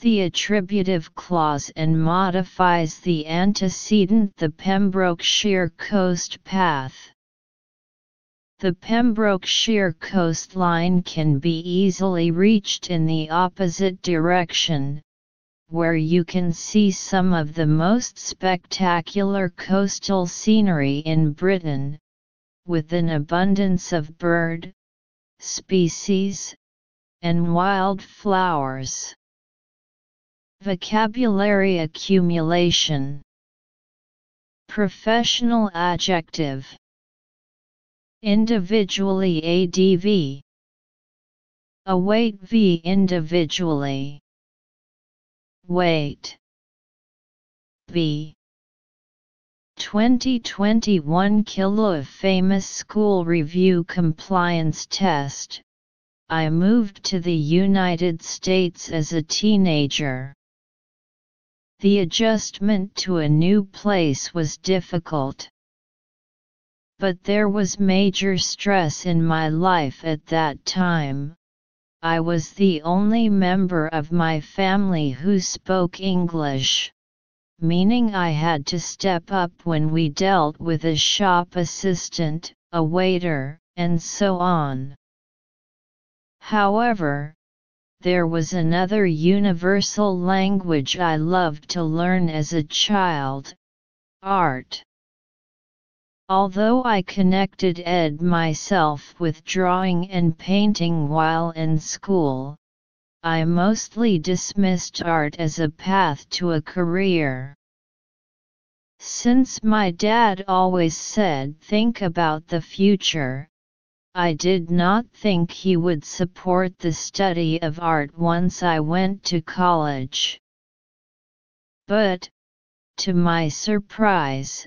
the attributive clause and modifies the antecedent the Pembrokeshire coast path. The Pembrokeshire coastline can be easily reached in the opposite direction, where you can see some of the most spectacular coastal scenery in Britain, with an abundance of bird, species, and wild flowers. Vocabulary accumulation. Professional adjective. Individually ADV Await V individually. Wait. B. 2021 Kilo of Famous School Review Compliance Test. I moved to the United States as a teenager. The adjustment to a new place was difficult. But there was major stress in my life at that time. I was the only member of my family who spoke English, meaning I had to step up when we dealt with a shop assistant, a waiter, and so on. However, there was another universal language I loved to learn as a child art. Although I connected ed myself with drawing and painting while in school, I mostly dismissed art as a path to a career. Since my dad always said think about the future, I did not think he would support the study of art once I went to college. But, to my surprise,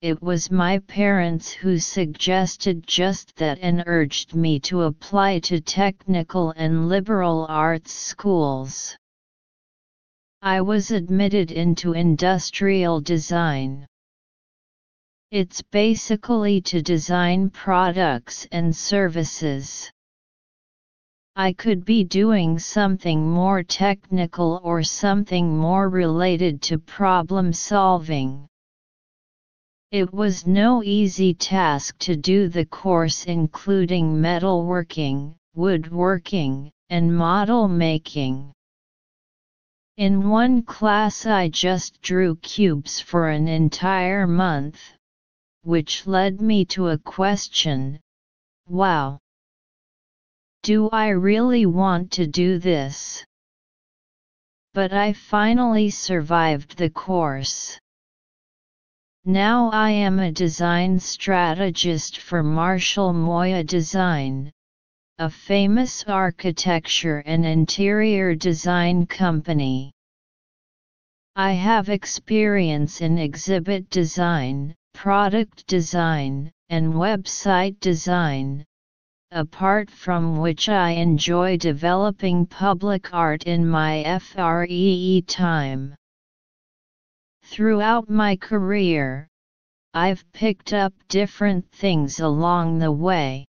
it was my parents who suggested just that and urged me to apply to technical and liberal arts schools. I was admitted into industrial design. It's basically to design products and services. I could be doing something more technical or something more related to problem solving. It was no easy task to do the course including metalworking, woodworking, and model making. In one class I just drew cubes for an entire month, which led me to a question, wow! Do I really want to do this? But I finally survived the course. Now I am a design strategist for Marshall Moya Design, a famous architecture and interior design company. I have experience in exhibit design, product design, and website design, apart from which I enjoy developing public art in my FREE time. Throughout my career, I've picked up different things along the way.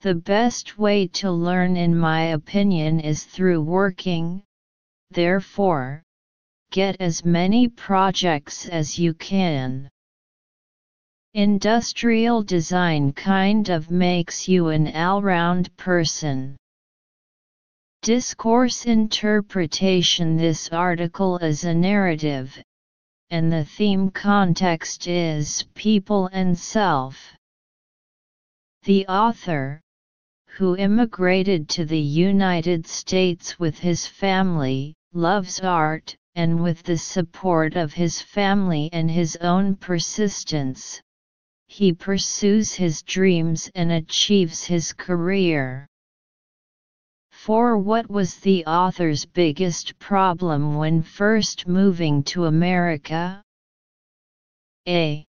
The best way to learn in my opinion is through working, therefore, get as many projects as you can. Industrial design kind of makes you an all-round person. Discourse interpretation This article is a narrative, and the theme context is people and self. The author, who immigrated to the United States with his family, loves art, and with the support of his family and his own persistence, he pursues his dreams and achieves his career. For what was the author's biggest problem when first moving to America? A.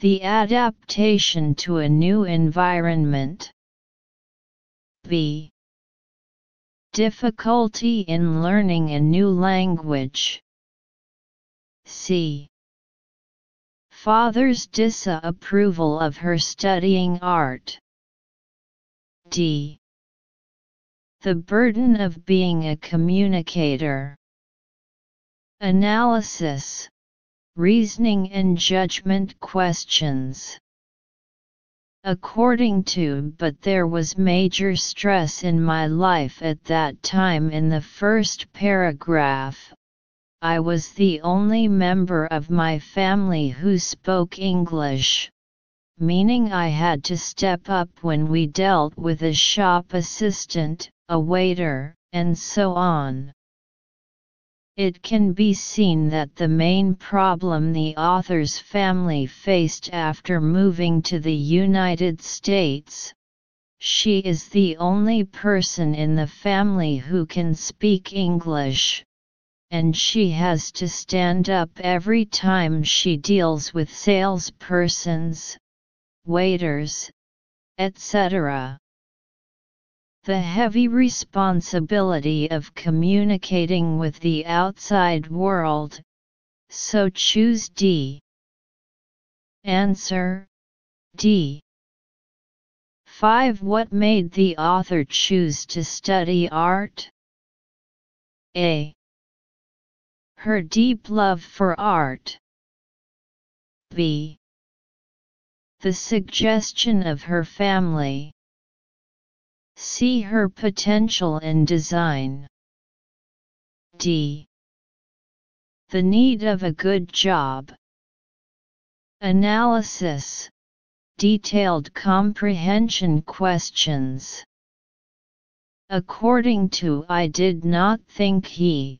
The adaptation to a new environment. B. Difficulty in learning a new language. C. Father's disapproval of her studying art. D The burden of being a communicator. Analysis, reasoning and judgment questions. According to but there was major stress in my life at that time in the first paragraph. I was the only member of my family who spoke English meaning I had to step up when we dealt with a shop assistant, a waiter, and so on. It can be seen that the main problem the author's family faced after moving to the United States she is the only person in the family who can speak English, and she has to stand up every time she deals with salespersons, waiters, etc. The heavy responsibility of communicating with the outside world, so choose D. Answer D. 5. What made the author choose to study art? A. Her deep love for art. B the suggestion of her family. See her potential in design. D. The need of a good job. Analysis Detailed comprehension questions. According to I did not think he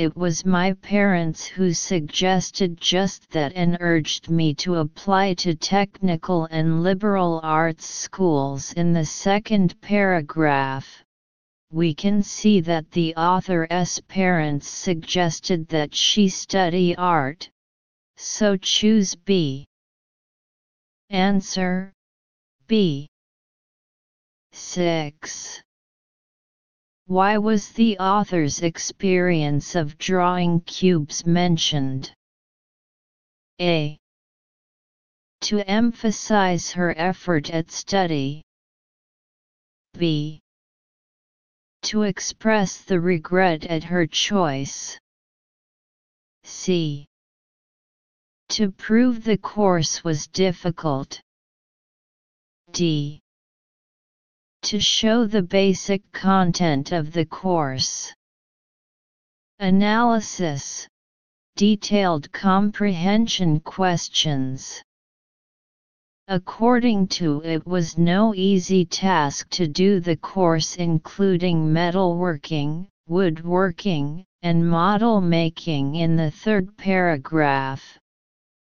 it was my parents who suggested just that and urged me to apply to technical and liberal arts schools in the second paragraph. We can see that the author's parents suggested that she study art, so choose B. Answer B. 6. Why was the author's experience of drawing cubes mentioned? A. To emphasize her effort at study. B. To express the regret at her choice. C. To prove the course was difficult. D to show the basic content of the course. Analysis Detailed comprehension questions. According to it was no easy task to do the course including metalworking, woodworking, and model making in the third paragraph.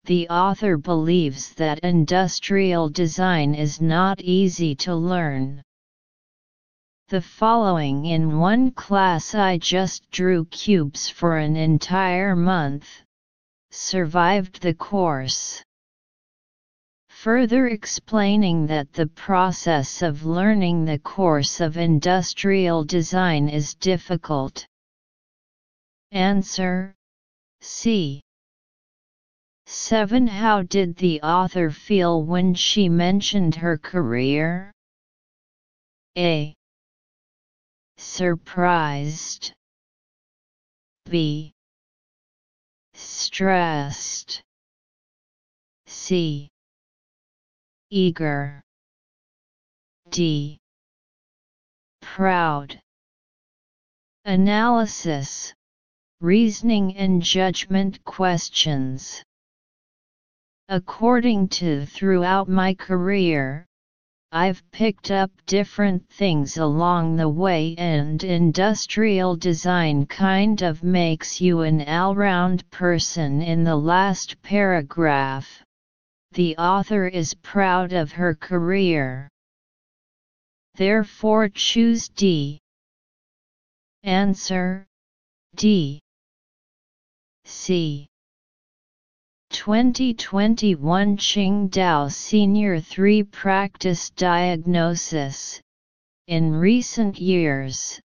The author believes that industrial design is not easy to learn. The following in one class I just drew cubes for an entire month. Survived the course. Further explaining that the process of learning the course of industrial design is difficult. Answer C. 7. How did the author feel when she mentioned her career? A surprised B stressed C eager D proud. Analysis reasoning and judgment questions. According to throughout my career I've picked up different things along the way and industrial design kind of makes you an all-round person in the last paragraph. The author is proud of her career. Therefore choose D. Answer D. C. 2021 Qingdao Senior 3 Practice Diagnosis In recent years,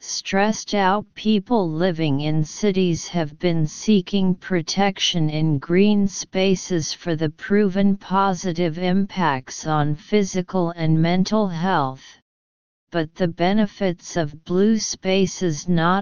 stressed out people living in cities have been seeking protection in green spaces for the proven positive impacts on physical and mental health. but the benefits of blue spaces not